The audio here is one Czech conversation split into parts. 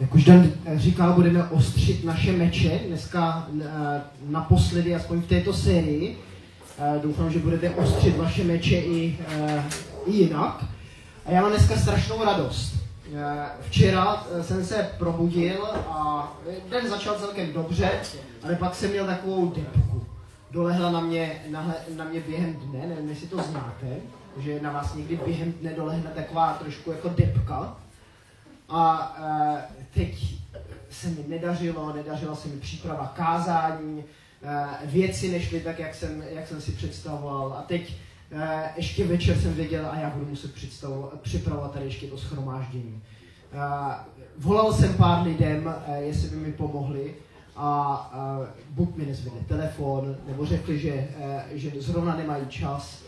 Jak už Dan říkal, budeme ostřit naše meče dneska eh, naposledy, aspoň v této sérii. Eh, doufám, že budete ostřit vaše meče i, eh, i jinak. A já mám dneska strašnou radost. Včera jsem se probudil a den začal celkem dobře, ale pak jsem měl takovou depku. Dolehla na mě, na, na mě během dne, nevím, jestli to znáte, že na vás někdy během dne dolehne taková trošku jako depka. A uh, teď se mi nedařilo, nedařila se mi příprava kázání, uh, věci nešly tak, jak jsem, jak jsem si představoval. A teď uh, ještě večer jsem věděl, a já budu muset připravovat tady ještě to schromáždění. Volal jsem pár lidem, jestli by mi pomohli a buď mi nezvedne telefon, nebo řekli, že, že zrovna nemají čas.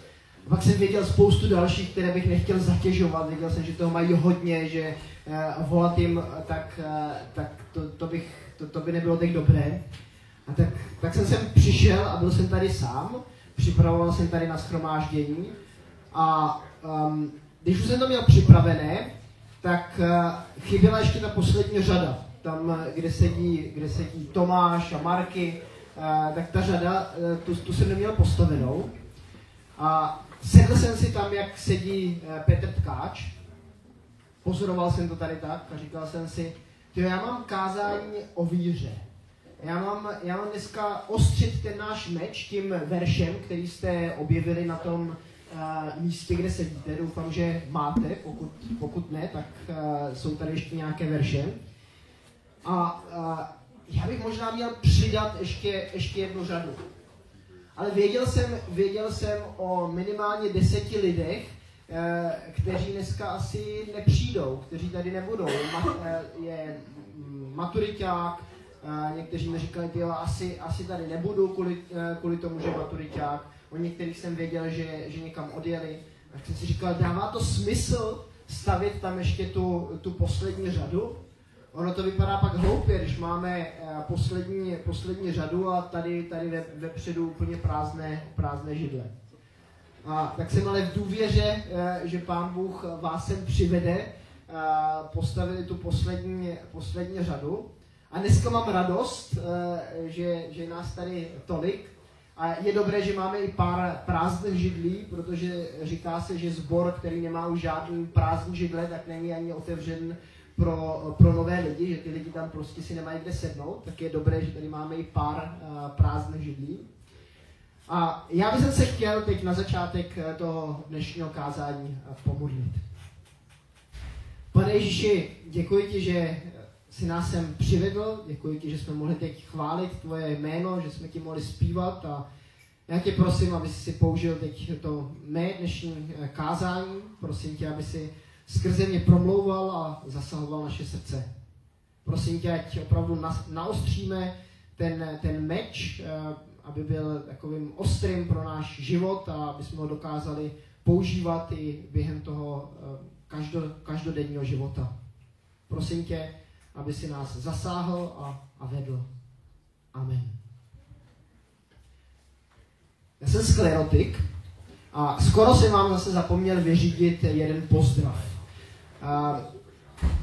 Pak jsem věděl spoustu dalších, které bych nechtěl zatěžovat. Věděl jsem, že toho mají hodně, že volat jim, tak, uh, tak to, to, bych, to, to by nebylo tak dobré. A tak, tak jsem sem přišel a byl jsem tady sám. Připravoval jsem tady na schromáždění. A um, když už jsem to měl připravené, tak uh, chyběla ještě ta poslední řada. Tam, kde sedí, kde sedí Tomáš a Marky, uh, tak ta řada, uh, tu, tu jsem neměl postavenou. A sedl jsem si tam, jak sedí uh, Petr Tkáč, pozoroval jsem to tady tak a říkal jsem si, že já mám kázání o víře. Já mám, já mám dneska ostřit ten náš meč tím veršem, který jste objevili na tom uh, místě, kde sedíte. Doufám, že máte, pokud, pokud ne, tak uh, jsou tady ještě nějaké verše. A uh, já bych možná měl přidat ještě, ještě jednu řadu. Ale věděl jsem, věděl jsem o minimálně deseti lidech, kteří dneska asi nepřijdou, kteří tady nebudou. Eh, je mm, maturiták, eh, někteří mi říkali, že asi, asi tady nebudu kvůli, kvůli tomu, že maturiták. O některých jsem věděl, že, že někam odjeli. Tak jsem si říkal, dává to smysl stavit tam ještě tu, tu poslední řadu? Ono to vypadá pak hloupě, když máme poslední, poslední řadu a tady, tady ve, vepředu úplně prázdné, prázdné židle. A tak jsem ale v důvěře, eh, že Pán Bůh vás sem přivede, eh, postavili tu poslední, poslední řadu. A dneska mám radost, eh, že, že nás tady tolik. A je dobré, že máme i pár prázdných židlí, protože říká se, že zbor, který nemá už žádný prázdný židle, tak není ani otevřen pro, pro nové lidi, že ty lidi tam prostě si nemají kde sednout, tak je dobré, že tady máme i pár prázdných židlí. A já bych se chtěl teď na začátek eh, toho dnešního kázání eh, pomodlit. Pane Ježíši, děkuji ti, že eh, si nás sem přivedl, děkuji ti, že jsme mohli teď chválit tvoje jméno, že jsme ti mohli zpívat a já tě prosím, aby si použil teď to mé dnešní kázání. Prosím tě, aby si skrze mě promlouval a zasahoval naše srdce. Prosím tě, ať opravdu naostříme ten, ten meč, aby byl takovým ostrým pro náš život a aby jsme ho dokázali používat i během toho eh, každo, každodenního života. Prosím tě, aby si nás zasáhl a, a vedl. Amen. Já jsem sklerotik a skoro jsem vám zase zapomněl vyřídit jeden pozdrav. A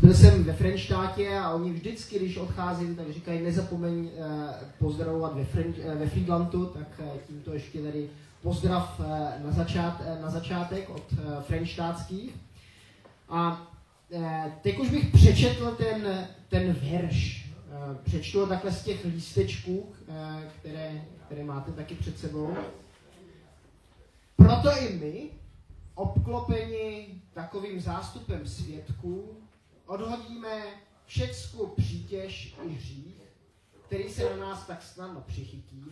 byl jsem ve Frenštátě a oni vždycky, když odcházím, tak říkají, nezapomeň eh, pozdravovat ve, French, eh, ve Friedlandu, tak eh, tímto ještě tady pozdrav na, začát, na začátek od frenštátských. A teď už bych přečetl ten, ten verš. Přečtu ho takhle z těch lístečků, které, které máte taky před sebou. Proto i my, obklopeni takovým zástupem svědků, odhodíme všecku přítěž i hřích, který se na nás tak snadno přichytí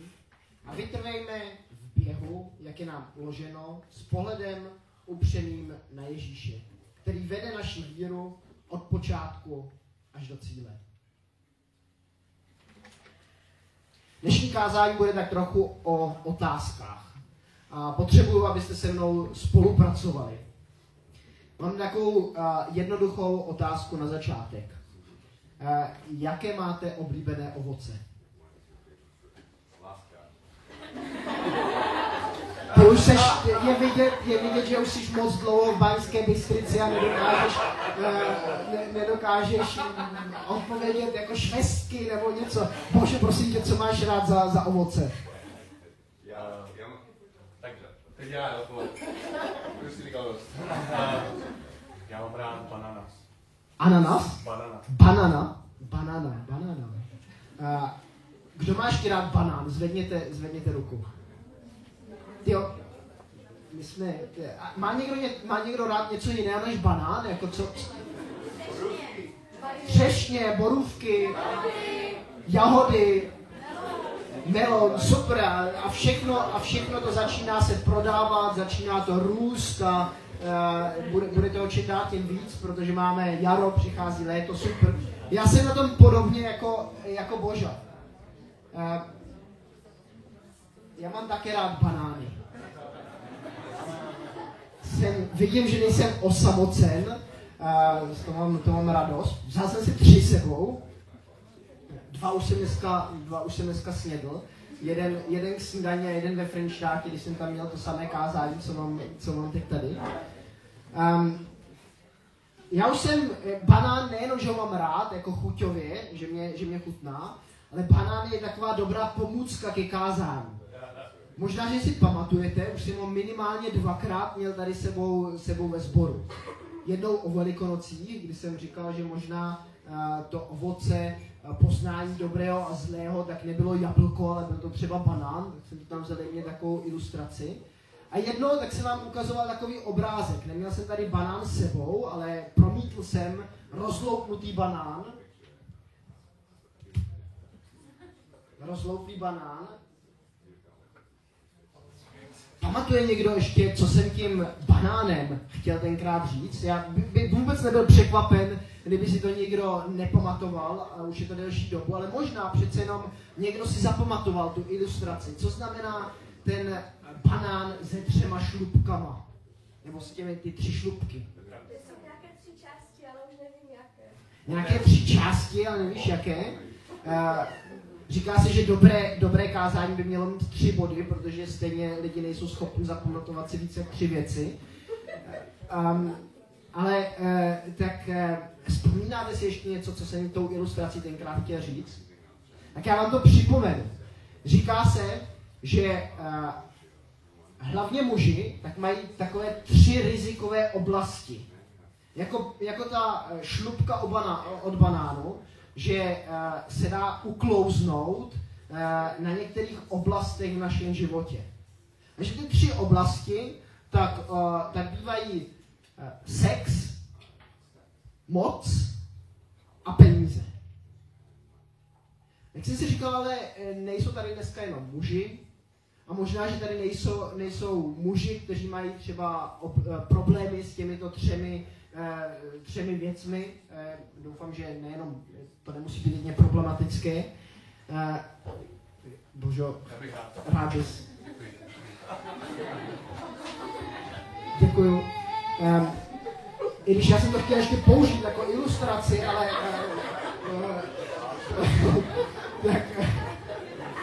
a vytrvejme v běhu, jak je nám uloženo, s pohledem upřeným na Ježíše, který vede naši víru od počátku až do cíle. Dnešní kázání bude tak trochu o otázkách. A potřebuju, abyste se mnou spolupracovali. Mám takovou uh, jednoduchou otázku na začátek. Uh, jaké máte oblíbené ovoce? Láska. Ty už seš, je vidět, je vidět, že už jsi moc dlouho v Baňské Bystrici a nedokážeš, uh, ne, nedokážeš odpovědět jako švestky nebo něco. Bože, prosím tě, co máš rád za, za ovoce? Já, já takže, teď já. Já mám rád bananas. Ananas? Banana. Banana? Banana, banana. Uh, kdo máš ty rád banán? Zvedněte, zvedněte ruku. Jo, my jsme, a má někdo, ně, má někdo rád něco jiného než banán? Jako co? Třešně, borůvky, jahody, melon, super a všechno, a všechno to začíná se prodávat, začíná to růst a uh, bude, bude čím dál tím víc, protože máme jaro, přichází léto, super. Já jsem na tom podobně jako, jako Boža. Uh, já mám také rád banány. Jsem, vidím, že nejsem osamocen, uh, to, mám, to mám radost. Vzal jsem si tři sebou, dva už jsem dneska, dva už jsem dneska snědl. Jeden, jeden k snídaní a jeden ve Frenštáky, když jsem tam měl to samé kázání, co mám, co mám teď tady. Um, já už jsem, eh, banán nejenom, že ho mám rád, jako chuťově, že mě, že mě chutná, ale banán je taková dobrá pomůcka ke kázání. Možná, že si pamatujete, už jsem ho minimálně dvakrát měl tady sebou, sebou ve sboru. Jednou o velikonocích, kdy jsem říkal, že možná to ovoce poznání dobrého a zlého, tak nebylo jablko, ale byl to třeba banán, tak jsem to tam vzal mě takovou ilustraci. A jednou tak jsem vám ukazoval takový obrázek. Neměl jsem tady banán s sebou, ale promítl jsem rozloupnutý banán. Rozloupný banán. Pamatuje někdo ještě, co jsem tím banánem chtěl tenkrát říct? Já bych vůbec nebyl překvapen, kdyby si to někdo nepamatoval, a už je to delší dobu, ale možná přece jenom někdo si zapamatoval tu ilustraci. Co znamená ten banán se třema šlupkama? Nebo s těmi ty tři šlupky? To jsou nějaké tři části, ale už nevím jaké. Nějaké tři části, ale nevíš jaké. Uh, říká se, že dobré, dobré kázání by mělo mít tři body, protože stejně lidi nejsou schopni zapamatovat si více tři věci. Um, ale uh, tak uh, vzpomínáte si ještě něco, co jsem tou ilustrací tenkrát chtěl říct? Tak já vám to připomenu. Říká se, že uh, hlavně muži tak mají takové tři rizikové oblasti. Jako, jako ta eh, šlupka od, od banánu, že uh, se dá uklouznout uh, na některých oblastech v našem životě. Takže ty tři oblasti tak, uh, tak bývají sex, moc a peníze. Jak jsem si říkal, ale nejsou tady dneska jenom muži, a možná, že tady nejsou, nejsou muži, kteří mají třeba ob, problémy s těmito třemi Eh, třemi věcmi. Eh, doufám, že nejenom, to nemusí být jedně problematické. Eh, Božo, rád bys. Děkuju. Um, I když já jsem to chtěl ještě použít jako ilustraci, ale uh, uh, tak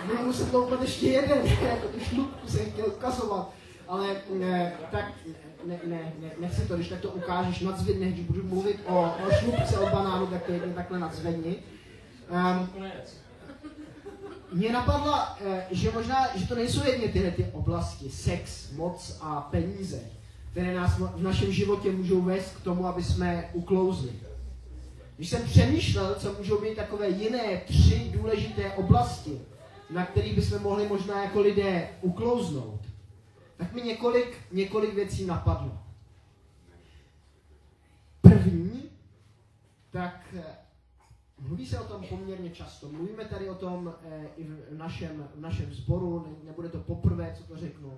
budu muset to ještě jeden, jako tu jsem chtěl ukazovat, ale ne, tak ne, ne, ne, nechci to, když tak to ukážeš, nadzvedni, když budu mluvit o, o šlupce od banánu, tak to jedně takhle nadzvedni. Um, mě napadla, eh, že možná, že to nejsou jedně tyhle ty oblasti, sex, moc a peníze, které nás v našem životě můžou vést k tomu, aby jsme uklouzli. Když jsem přemýšlel, co můžou být takové jiné tři důležité oblasti, na kterých bychom mohli možná jako lidé uklouznout, tak mi několik, několik věcí napadlo. První, tak eh, mluví se o tom poměrně často. Mluvíme tady o tom eh, i v našem, v našem sboru, ne, nebude to poprvé, co to řeknu.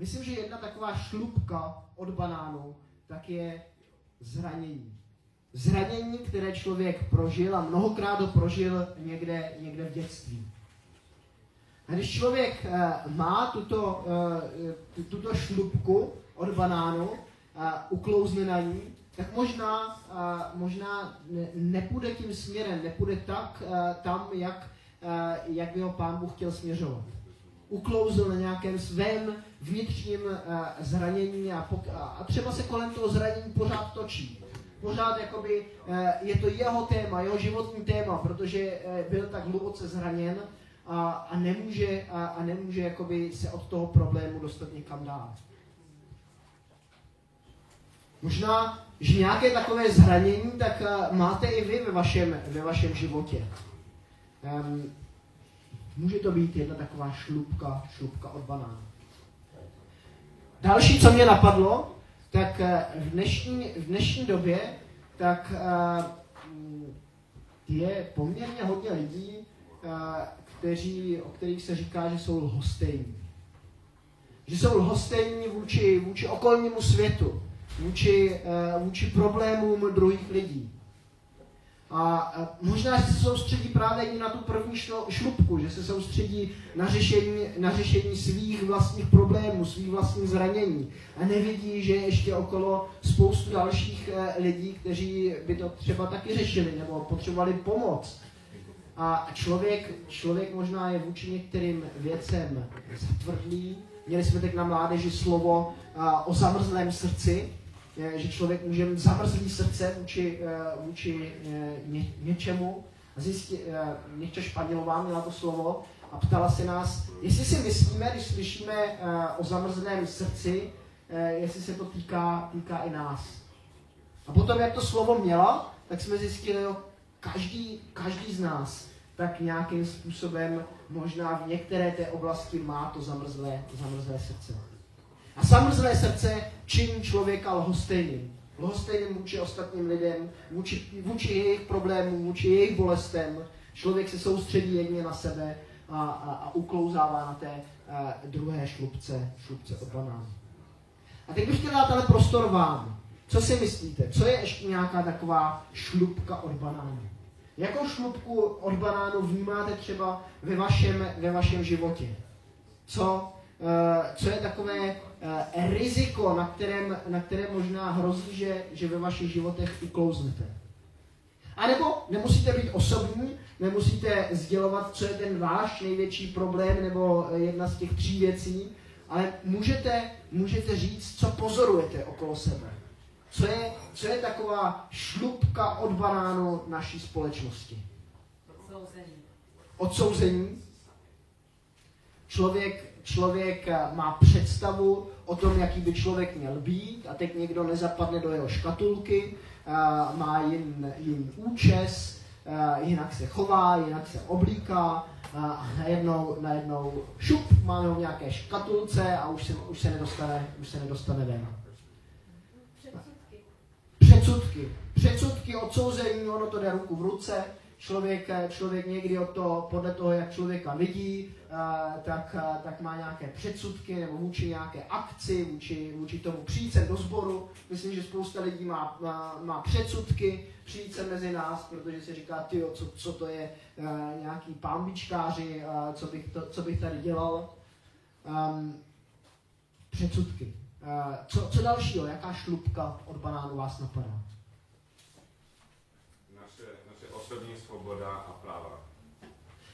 Myslím, že jedna taková šlupka od banánu, tak je zranění. Zranění, které člověk prožil a mnohokrát ho prožil někde, někde v dětství. A když člověk uh, má tuto, uh, tuto šlupku od banánu, uh, uklouzne na ní, tak možná, možná ne, nepůjde tím směrem, nepůjde tak tam, jak, jak by ho pán Bůh chtěl směřovat. Uklouzl na nějakém svém, vnitřním uh, zranění a, pok- a třeba se kolem toho zranění pořád točí. Pořád jakoby uh, je to jeho téma, jeho životní téma, protože uh, byl tak hluboce zraněn a, a nemůže, a, a nemůže jakoby se od toho problému dostat někam dál. Možná, že nějaké takové zranění, tak máte i vy ve vašem, ve vašem životě. Um, může to být jedna taková šlupka, šlupka od banánu. Další, co mě napadlo, tak uh, v dnešní, v dnešní době, tak uh, je poměrně hodně lidí, uh, kteří, o kterých se říká, že jsou lhostejní. Že jsou lhostejní vůči, vůči okolnímu světu vůči, vůči problémům druhých lidí. A možná, se soustředí právě i na tu první šlupku, že se soustředí na řešení, na řešení svých vlastních problémů, svých vlastních zranění. A nevidí, že je ještě okolo spoustu dalších uh, lidí, kteří by to třeba taky řešili nebo potřebovali pomoc. A člověk, člověk možná je vůči některým věcem zatvrdlý. Měli jsme teď na mládeži slovo uh, o zamrzlém srdci, že člověk může zamrzlý srdce vůči, eh, vůči eh, ně, něčemu. A zjistí, eh, Někdo Španělová měla to slovo a ptala se nás, jestli si myslíme, když slyšíme o zamrzlém srdci, jestli se to týká, týká i nás. A potom, jak to slovo měla, tak jsme zjistili, jo, každý, každý z nás tak nějakým způsobem možná v některé té oblasti má to zamrzlé, zamrzlé srdce. A zamrzlé srdce činí člověka lhostejným. Lhostejným vůči ostatním lidem, vůči, vůči jejich problémům, vůči jejich bolestem. Člověk se soustředí jedně na sebe a, a, a uklouzává na té a, druhé šlubce, šlubce od banánu. A teď bych chtěl dát ale prostor vám. Co si myslíte? Co je ještě nějaká taková šlubka od banánu? Jakou šlubku od banánu vnímáte třeba ve vašem, ve vašem životě? Co, uh, co je takové riziko, na kterém, na kterém možná hrozí, že, že ve vašich životech uklouznete. A nebo nemusíte být osobní, nemusíte sdělovat, co je ten váš největší problém nebo jedna z těch tří věcí, ale můžete, můžete říct, co pozorujete okolo sebe. Co je, co je taková šlupka od banánu naší společnosti? Odsouzení. Odsouzení. Člověk člověk eh, má představu o tom, jaký by člověk měl být a teď někdo nezapadne do jeho škatulky, eh, má jin, jin účes, eh, jinak se chová, jinak se oblíká a najednou, najednou šup, máme ho v nějaké škatulce a už se, už se, nedostane, už se nedostane ven. Předsudky. Předsudky. Předsudky, odsouzení, ono to jde ruku v ruce člověk, člověk někdy od toho, podle toho, jak člověka vidí, tak, tak má nějaké předsudky nebo vůči nějaké akci, vůči, vůči tomu přijít sem do sboru. Myslím, že spousta lidí má, má, má předsudky přijít sem mezi nás, protože si říká, ty, co, co to je eh, nějaký pambičkáři, co bych, to, co bych tady dělal. Um, předsudky. Uh, co, co dalšího? Jaká šlubka od banánu vás napadá? osobní svoboda a práva.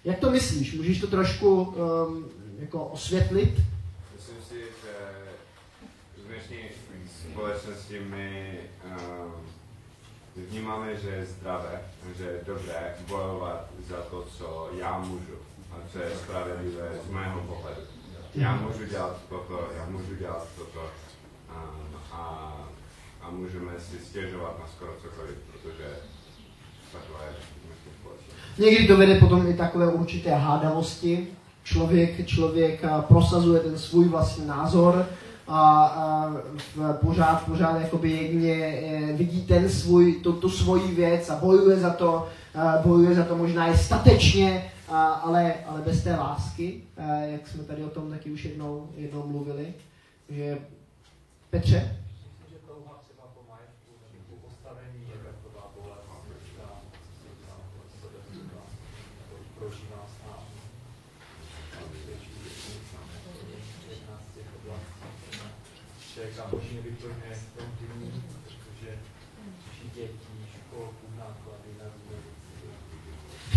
Jak to myslíš? Můžeš to trošku um, jako osvětlit? Myslím si, že v dnešní společnosti my um, vnímáme, že je zdravé, že je dobré bojovat za to, co já můžu a co je spravedlivé z mého pohledu. Já můžu dělat toto, já můžu dělat toto um, a, a můžeme si stěžovat na skoro cokoliv, protože Někdy to vede potom i takové určité hádavosti. Člověk, člověk prosazuje ten svůj vlastní názor a, a pořád, pořád jakoby jedině e, vidí ten svůj, tu, tu svoji věc a bojuje za to, a bojuje za to možná i statečně, a, ale, ale bez té lásky, jak jsme tady o tom taky už jednou, jednou mluvili, že Petře? Hodně vyplňuje kontinuum, protože dětí, školku, náklady na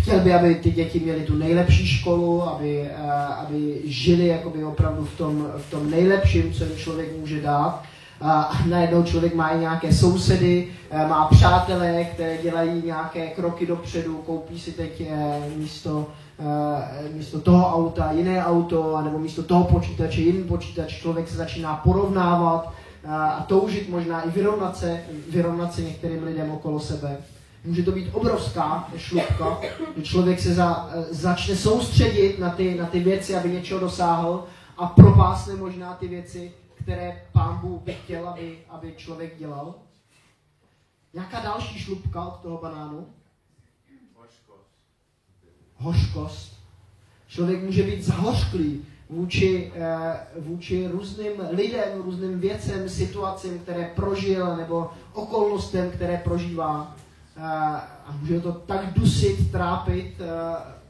chtěl by, aby ty děti měly tu nejlepší školu, aby, eh, aby žili jakoby opravdu v tom, v tom nejlepším, co jim člověk může dát. A najednou člověk má i nějaké sousedy, eh, má přátelé, které dělají nějaké kroky dopředu, koupí si teď eh, místo, eh, místo toho auta jiné auto, nebo místo toho počítače jiný počítač. Člověk se začíná porovnávat a toužit možná i vyrovnat se, vyrovnat se některým lidem okolo sebe. Může to být obrovská šlupka, že člověk se za, začne soustředit na ty, na ty věci, aby něčeho dosáhl a propásne možná ty věci, které pán Bůh by chtěl, aby, aby člověk dělal. Nějaká další šlupka od toho banánu? Hořkost. Hořkost. Člověk může být zahořklý vůči, eh, vůči různým lidem, různým věcem, situacím, které prožil, nebo okolnostem, které prožívá. Eh, a může to tak dusit, trápit. Eh,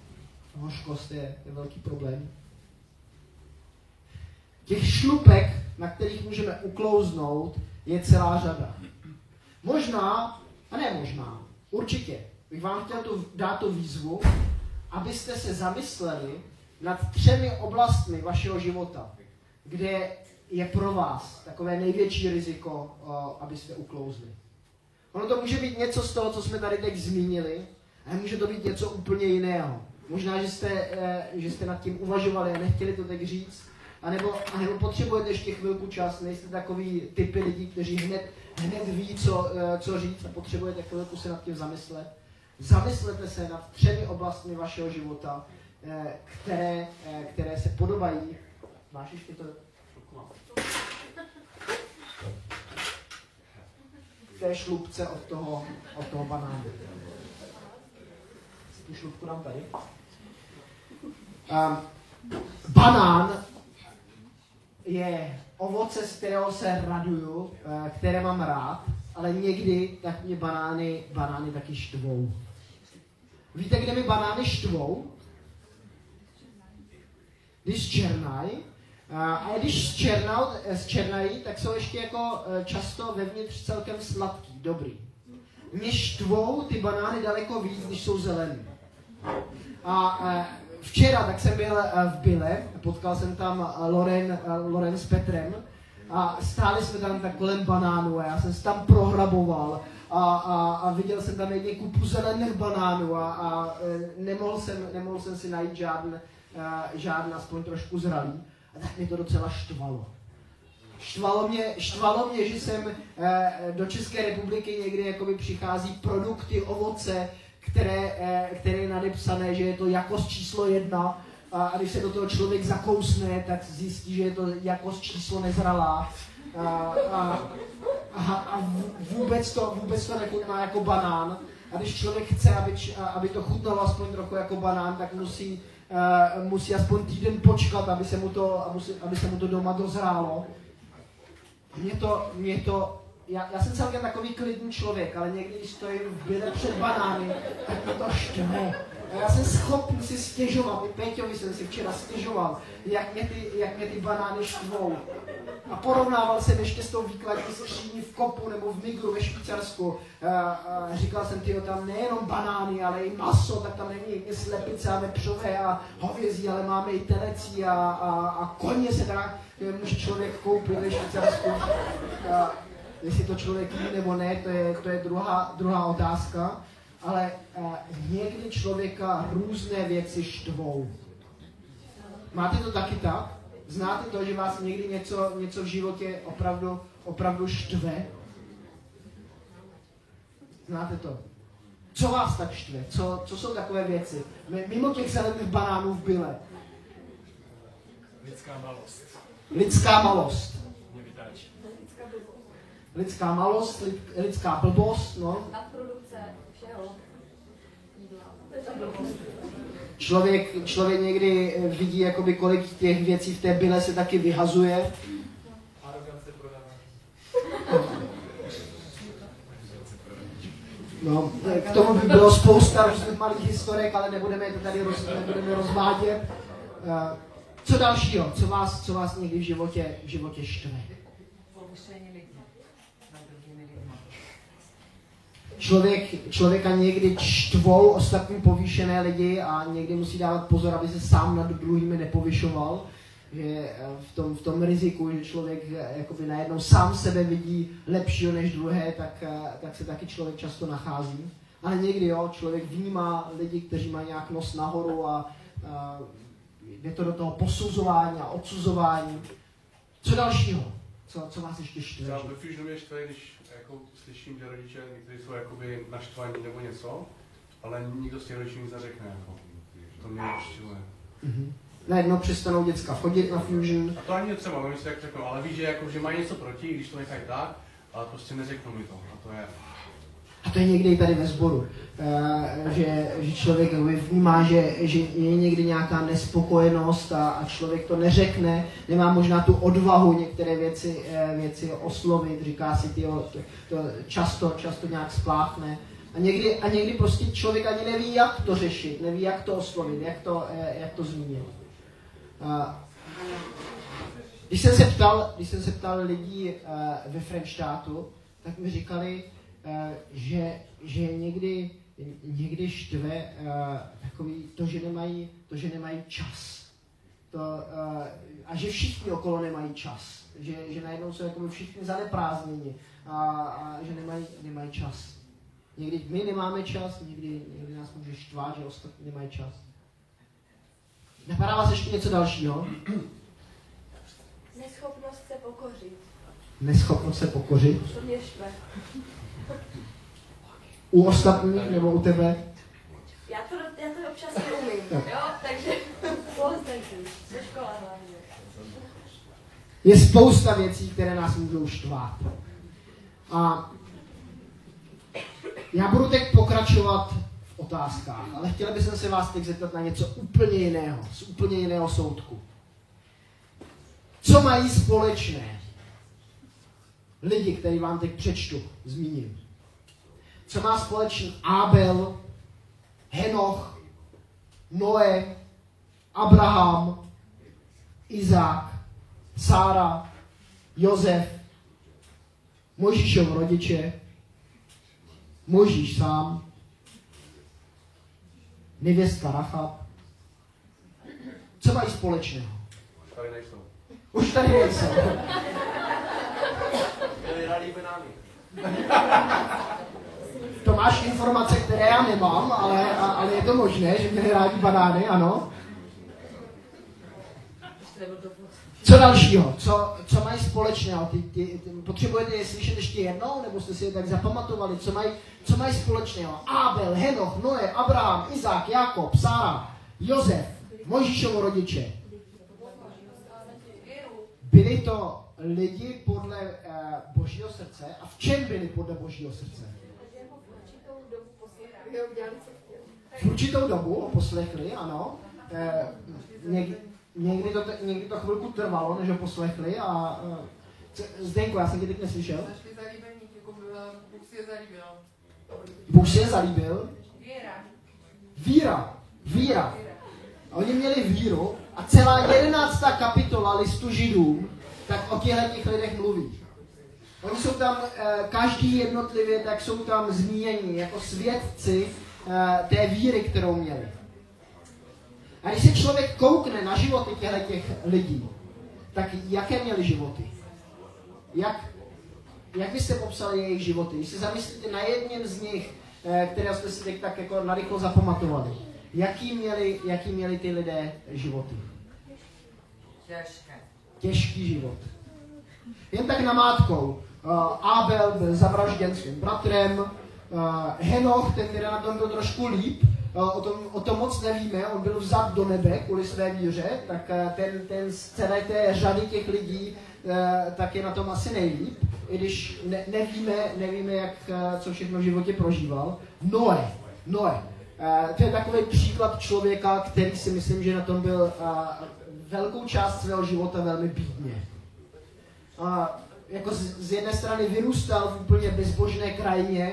hořkost je, je velký problém. Těch šlupek, na kterých můžeme uklouznout, je celá řada. Možná, a ne možná, určitě, bych vám chtěl tu, dát tu výzvu, abyste se zamysleli nad třemi oblastmi vašeho života, kde je pro vás takové největší riziko, abyste uklouzli. Ono to může být něco z toho, co jsme tady teď zmínili, a může to být něco úplně jiného. Možná, že jste, e, že jste nad tím uvažovali a nechtěli to teď říct, a nebo, nebo potřebujete ještě chvilku čas, nejste takový typy lidí, kteří hned, hned ví, co, e, co říct a potřebujete chvilku se nad tím zamyslet. Zamyslete se nad třemi oblastmi vašeho života, e, které, které se podobají. Máš ještě to? Té šlupce od toho, od toho banánu. Tu šlupku dám tady. Um, banán je ovoce, z kterého se raduju, eh, které mám rád, ale někdy tak mě banány, banány taky štvou. Víte, kde mi banány štvou? Když černají. Eh, a když zčernají, tak jsou ještě jako eh, často vevnitř celkem sladký, dobrý. Mě štvou ty banány daleko víc, když jsou zelený. A včera tak jsem byl eh, v Bile, potkal jsem tam eh, Loren, eh, Loren s Petrem a stáli jsme tam tak kolem banánu a já jsem se tam prohraboval a, a, a viděl jsem tam jedně kupu zelených banánů a, a nemohl, jsem, nemohl jsem si najít žádný, žádný aspoň trošku zralý. A tak mě to docela štvalo. Štvalo mě, štvalo mě, že jsem do České republiky někdy jakoby přichází produkty, ovoce, které, eh, které je nadepsané, že je to jakost číslo jedna a když se do toho člověk zakousne, tak zjistí, že je to jakost číslo nezralá. A, a, a, a vůbec, to, vůbec to nechutná jako banán. A když člověk chce, aby, aby to chutnalo aspoň trochu jako banán, tak musí, uh, musí aspoň týden počkat, aby se mu to, aby se, aby se mu to doma dozrálo. Mě to, mě to já, já jsem celkem takový klidný člověk, ale někdy, když stojím v byle před banány, tak mě to štve. Já jsem schopný si stěžovat, i Péťovi jsem si včera stěžoval, jak mě ty, jak mě ty banány štvou. A porovnával jsem ještě s tou výkladní skříní v Kopu nebo v Migru ve Švýcarsku. říkal jsem, ty tam nejenom banány, ale i maso, tak tam není i slepice a vepřové a hovězí, ale máme i telecí a, a, a koně se teda může člověk koupit ve Švýcarsku. A, jestli to člověk ví nebo ne, to je, to je druhá, druhá otázka. Ale uh, někdy člověka různé věci štvou. Máte to taky tak? Znáte to, že vás někdy něco, něco v životě opravdu, opravdu štve? Znáte to? Co vás tak štve? Co, co jsou takové věci? Mimo těch zelených banánů v byle. Lidská malost. Lidská malost lidská malost, lidská blbost, no. Nadprodukce všeho. Člověk, člověk někdy eh, vidí, jakoby, kolik těch věcí v té byle se taky vyhazuje. Arogance No, k tomu by bylo spousta různých malých historek, ale nebudeme to tady roz, nebudeme rozvádět. Eh, co dalšího? Co vás, co vás někdy v životě, v životě štve? Člověk, člověka někdy čtvou ostatní povýšené lidi a někdy musí dávat pozor, aby se sám nad druhými nepovyšoval. Že eh, v tom, v tom riziku, že člověk eh, jakoby najednou sám sebe vidí lepšího než druhé, tak, eh, tak se taky člověk často nachází. Ale někdy jo, člověk vnímá lidi, kteří mají nějak nos nahoru a, a jde to do toho posuzování a odsuzování. Co dalšího? Co, co vás ještě štve? Třeba ve Fusionu mě štve, když jako slyším, že rodiče někteří jsou jakoby naštvaní nebo něco, ale nikdo z těch rodičů nic neřekne. Jako. To mě neštěluje. Mhm. Najednou přestanou děcka chodit na Fusion. A to ani netřeba, oni si jak řeknou, ale víš, že, jako, že mají něco proti, když to nechají tak, ale prostě neřeknou mi to. A to je, A to je někdy i tady ve sboru, eh, že, že člověk vnímá, že, že je někdy nějaká nespokojenost a, a člověk to neřekne, nemá možná tu odvahu některé věci, eh, věci oslovit, říká si, tyjo, to, to často, často nějak spláchne. A někdy, a někdy prostě člověk ani neví, jak to řešit, neví, jak to oslovit, jak to, eh, jak to zmínit. A když jsem se ptal, když jsem se ptal lidí ve Frenštátu, tak mi říkali, že, že někdy, někdy štve uh, takový to, že nemají, to, že nemají čas. To, uh, a že všichni okolo nemají čas. Že, že najednou jsou jakoby všichni zaneprázdněni a, a že nemají, nemají čas. Někdy my nemáme čas, někdy, někdy nás může štvát, že ostatní nemají čas. Napadá vás ještě něco dalšího? Neschopnost se pokořit. Neschopnost se pokořit. To mě štve. U ostatních nebo u tebe? Já to, já to občas neumím, jo? Takže. Ze škola hlavně. Je spousta věcí, které nás můžou štvát. A já budu teď pokračovat v otázkách, ale chtěl bych se vás teď zeptat na něco úplně jiného, z úplně jiného soudku. Co mají společné lidi, který vám teď přečtu, zmíním? Co má společný Abel, Henoch, Noé, Abraham, Izák, Sára, Jozef, Možíšov rodiče, Možíš sám, nevěstka Rachab. Co mají společného? tady nejsou. Už tady nejsou. Ralí banány. To máš informace, které já nemám, ale, ale je to možné, že měli rádi banány, ano. Co dalšího? Co, co mají společného? Ty, ty, ty, potřebujete je slyšet ještě jednou, nebo jste si je tak zapamatovali? Co mají, co mají společného? Abel, Henoch, Noé, Abraham, Izák, Jakob, Sára, Jozef, Mojžíšovo rodiče. Byli to lidi podle uh, božího srdce. A v čem byli podle božího srdce? V určitou dobu poslechli, ano. Eh, něk, někdy, to, někdy to chvilku trvalo, než ho poslechli a... Eh, Zdenko, já jsem tě teď neslyšel. Našli zalíbení, jako byla, Bůh si je zalíbil. Bůh si je zalíbil. Věra. Víra. Víra. A oni měli víru a celá jedenáctá kapitola listu židům tak o těchto těch lidech mluví. Oni jsou tam, eh, každý jednotlivě, tak jsou tam zmíněni jako svědci eh, té víry, kterou měli. A když se člověk koukne na životy těchto těch lidí, tak jaké měli životy? Jak, jak byste popsali jejich životy? Když se zamyslíte na jedním z nich, eh, které jste si teď tak jako narychlo zapamatovali, jaký měli, jaký měli ty lidé životy? Těžké. Těžký život. Jen tak namátkou. Uh, Abel byl zavražděn svým bratrem, uh, Henoch, ten teda na tom byl trošku líp, uh, o, tom, o tom moc nevíme, on byl vzat do nebe kvůli své víře, tak uh, ten, ten z celé té řady těch lidí uh, tak je na tom asi nejlíp, i když ne, nevíme, nevíme, jak, uh, co všechno v životě prožíval. Noé. Uh, to je takový příklad člověka, který si myslím, že na tom byl velkou část svého života velmi bídně. A jako z, z jedné strany vyrůstal v úplně bezbožné krajině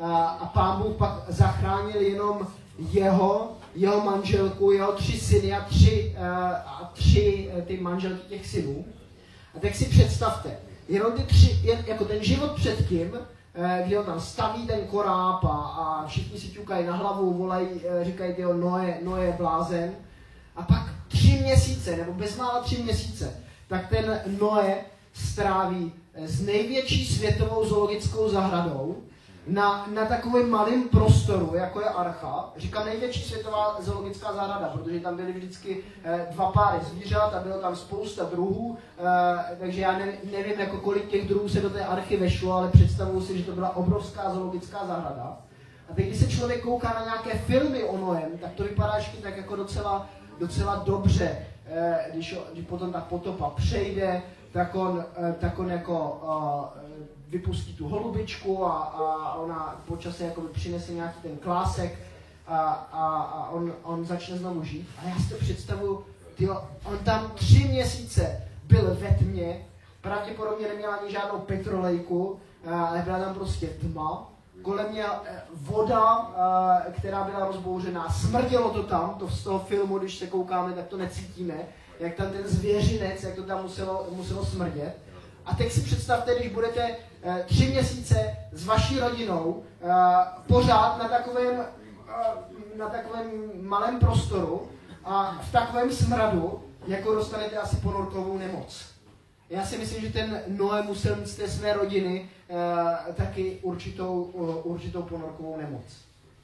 a, a pán Bůh pak zachránil jenom jeho, jeho manželku, jeho tři syny a tři, a, tři eh, ty manželky těch synů. A tak si představte, jenom ty tři, jen, jako ten život předtím, eh, kdy on tam staví ten koráb a, a všichni si ťukají na hlavu, volají, eh, říkají, tyjo, Noé, Noé je blázen. A pak tři měsíce, nebo bezmála tři měsíce, tak ten Noé stráví eh, s největší světovou zoologickou zahradou na, na takovém malém prostoru, jako je Archa. Říkám největší světová zoologická zahrada, protože tam byly vždycky eh, dva páry zvířat a bylo tam spousta druhů, eh, takže já ne, nevím, jako kolik těch druhů se do té archy vešlo, ale představuju si, že to byla obrovská zoologická zahrada. A teď, když se člověk kouká na nějaké filmy o Noem, tak to vypadá ještě tak jako docela, docela dobře. Eh, když, když potom ta potopa přejde, tak on, eh, tak on jako uh, vypustí tu holubičku a, a ona po čase jako přinese nějaký ten klásek a, a, a on, on začne znovu žít. A já si to představuju, tyjo, on tam tři měsíce byl ve tmě, pravděpodobně neměl ani žádnou petrolejku, ale byla tam prostě tma, kolem mě eh, voda, eh, která byla rozbouřená, smrdělo to tam, to z toho filmu, když se koukáme, tak to necítíme, jak tam ten zvěřinec, jak to tam muselo, muselo smrdět. A teď si představte, když budete eh, tři měsíce s vaší rodinou pořád na takovém, na takovém malém prostoru a v takovém smradu, jako dostanete asi ponorkovou nemoc. Já si myslím, že ten Noé musel mít z té své rodiny uh, taky určitou, uh, určitou ponorkovou nemoc.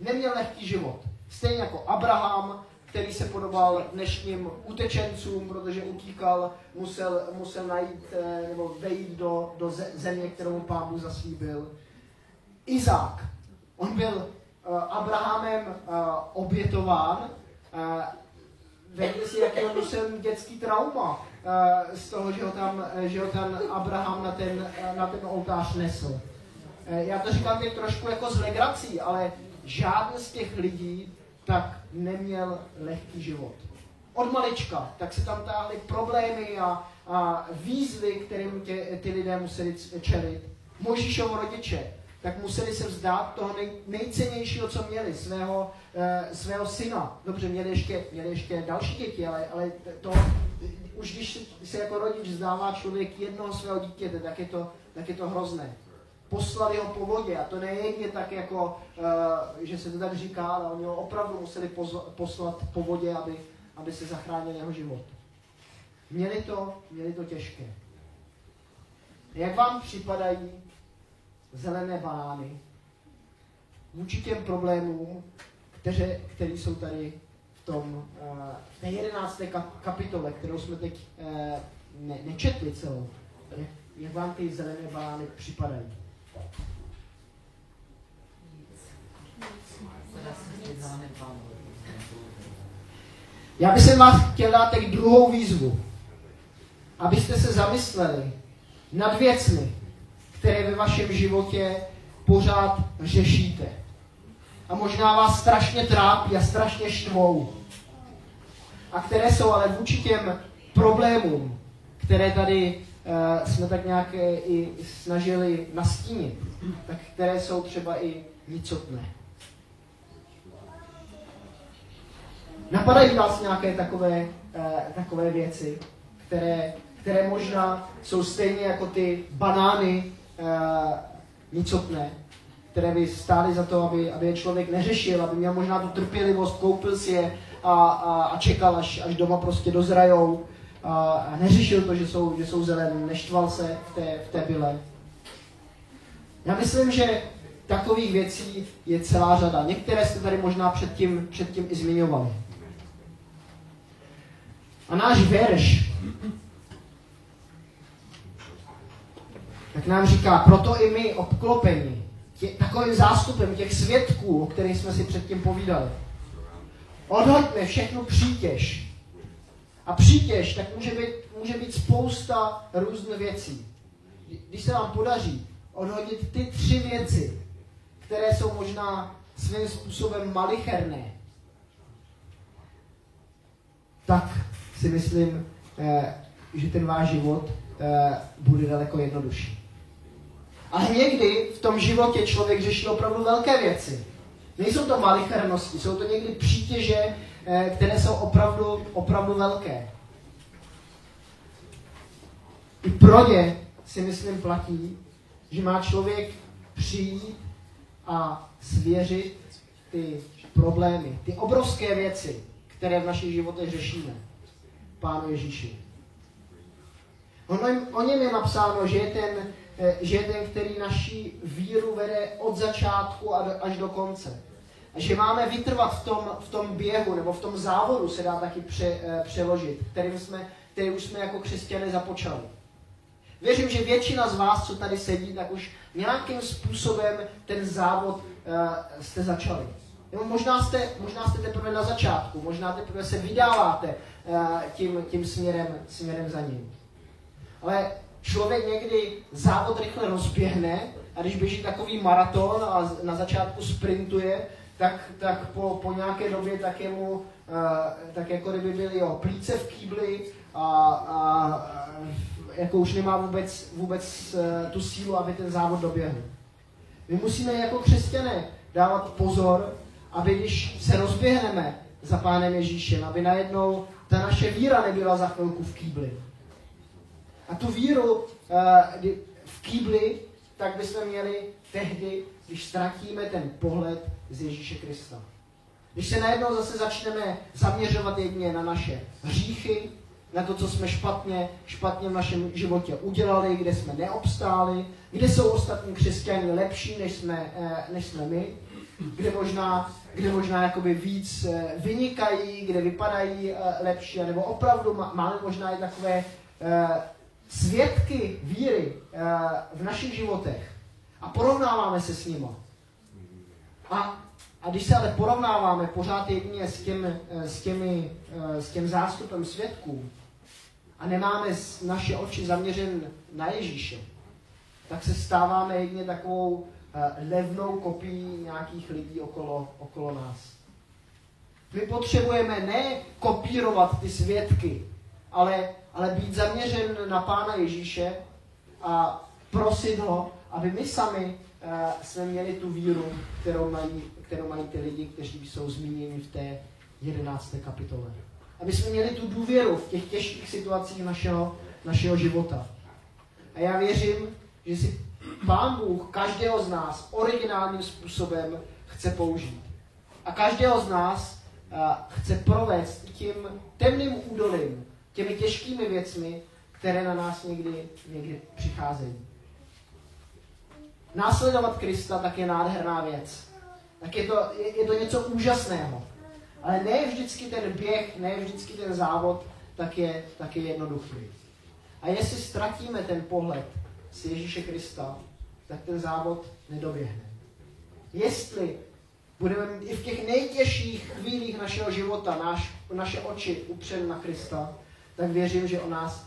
Neměl lehký život. Stejně jako Abraham, který se podobal dnešním utečencům, protože utíkal, musel, musel najít uh, nebo vejít do, do země, kterou pán Bůh zaslíbil. Izák, on byl uh, Abrahamem uh, obětován, uh, Vedli si, jaký on musel dětský trauma z toho, že ho tam, že ho tam Abraham na ten, na ten oltář nesl. Já to říkám teď trošku jako z legrací, ale žádný z těch lidí tak neměl lehký život. Od malička, tak se tam táhly problémy a, a výzvy, kterým tě, ty lidé museli čelit. Možíšovo rodiče, tak museli se vzdát toho nej, nejcennějšího, co měli, svého, e, svého syna. Dobře, měli ještě, měli ještě další děti, ale, ale to, už když se jako rodič vzdává člověk jednoho svého dítěte, tak je to, tak je to hrozné. Poslali ho po vodě a to nejde tak jako, e, že se to tak říká, ale oni ho opravdu museli poslat po vodě, aby, aby se zachránil jeho život. Měli to, měli to těžké. Jak vám připadají zelené banány vůči těm problémům, které, které jsou tady tom, v té jedenácté kapitole, kterou jsme teď ne, nečetli celou. Jak, jak vám ty zelené banány připadají? Já bych se vás chtěl dát teď druhou výzvu, abyste se zamysleli nad věcmi, které ve vašem životě pořád řešíte. A možná vás strašně trápí a strašně štvou. A které jsou ale vůči těm problémům, které tady uh, jsme tak nějak eh, i snažili nastínit, tak které jsou třeba i nicotné. Napadají vás nějaké takové, uh, takové věci, které, které možná jsou stejně jako ty banány uh, nicotné, které by stály za to, aby, aby je člověk neřešil, aby měl možná tu trpělivost, koupil si je a, a, a čekal, až, až doma prostě dozrajou a, a neřešil to, že jsou, že jsou zelené, neštval se v té, v té byle. Já myslím, že takových věcí je celá řada. Některé jste tady možná předtím, předtím i zmiňovali. A náš verš tak nám říká, proto i my obklopení tě, takovým zástupem těch svědků, o kterých jsme si předtím povídali. Odhoďme všechnu přítěž. A přítěž, tak může být, může být spousta různých věcí. Když se vám podaří odhodit ty tři věci, které jsou možná svým způsobem malicherné, tak si myslím, eh, že ten váš život eh, bude daleko jednodušší. Ale někdy v tom životě člověk řeší opravdu velké věci. Nejsou to malichernosti, jsou to někdy přítěže, eh, které jsou opravdu, opravdu velké. I pro ně si myslím platí, že má člověk přijít a svěřit ty problémy, ty obrovské věci, které v našich životech řešíme, Pánu Ježíši. O něm je napsáno, že je, ten, že je ten, který naší víru vede od začátku až do konce. A že máme vytrvat v tom, v tom běhu, nebo v tom závodu se dá taky pře, eh, přeložit, který, jsme, který už jsme jako křesťané započali. Věřím, že většina z vás, co tady sedí, tak už nějakým způsobem ten závod uh, jste začali. Nebo možná jste, možná jste teprve na začátku, možná teprve se vydáváte uh, tím, tím směrem, směrem za ním. Ale člověk někdy závod rychle rozběhne a když běží takový maraton a na začátku sprintuje, tak, tak po, po nějaké době tak, je mu, uh, tak jako kdyby byly jo, plíce v kýbli a, a, a jako už nemá vůbec, vůbec uh, tu sílu, aby ten závod doběhl. My musíme jako křesťané dávat pozor, aby když se rozběhneme za Pánem Ježíšem, aby najednou ta naše víra nebyla za chvilku v kýbli. A tu víru uh, v kýbli, tak bychom měli tehdy, když ztratíme ten pohled z Ježíše Krista. Když se najednou zase začneme zaměřovat jedině na naše hříchy, na to, co jsme špatně, špatně v našem životě udělali, kde jsme neobstáli, kde jsou ostatní křesťané lepší, než jsme, eh, než jsme my, kde možná, kde možná jakoby víc eh, vynikají, kde vypadají eh, lepší, nebo opravdu máme možná i takové svědky víry v našich životech a porovnáváme se s nimi. A, a když se ale porovnáváme pořád jedině s, těm, s, těmi, s těm zástupem svědků a nemáme naše oči zaměřen na Ježíše, tak se stáváme jedině takovou levnou kopií nějakých lidí okolo, okolo nás. My potřebujeme ne kopírovat ty svědky, ale, ale být zaměřen na Pána Ježíše a prosit ho, aby my sami uh, jsme měli tu víru, kterou mají, kterou mají ty lidi, kteří jsou zmíněni v té 11. kapitole. Aby jsme měli tu důvěru v těch těžkých situacích našeho, našeho života. A já věřím, že si Pán Bůh každého z nás originálním způsobem chce použít. A každého z nás uh, chce provést tím temným údolím, těmi těžkými věcmi, které na nás někdy, někdy přicházejí. Následovat Krista tak je nádherná věc. Tak je to, je, je to něco úžasného. Ale ne vždycky ten běh, ne vždycky ten závod, tak je, tak je jednoduchý. A jestli ztratíme ten pohled z Ježíše Krista, tak ten závod nedoběhne. Jestli budeme i v těch nejtěžších chvílích našeho života náš, naše oči upřen na Krista, tak věřím, že o nás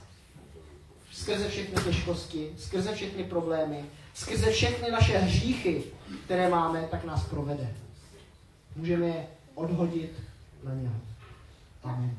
skrze všechny těžkosti, skrze všechny problémy, skrze všechny naše hříchy, které máme, tak nás provede. Můžeme je odhodit na něho. Amen.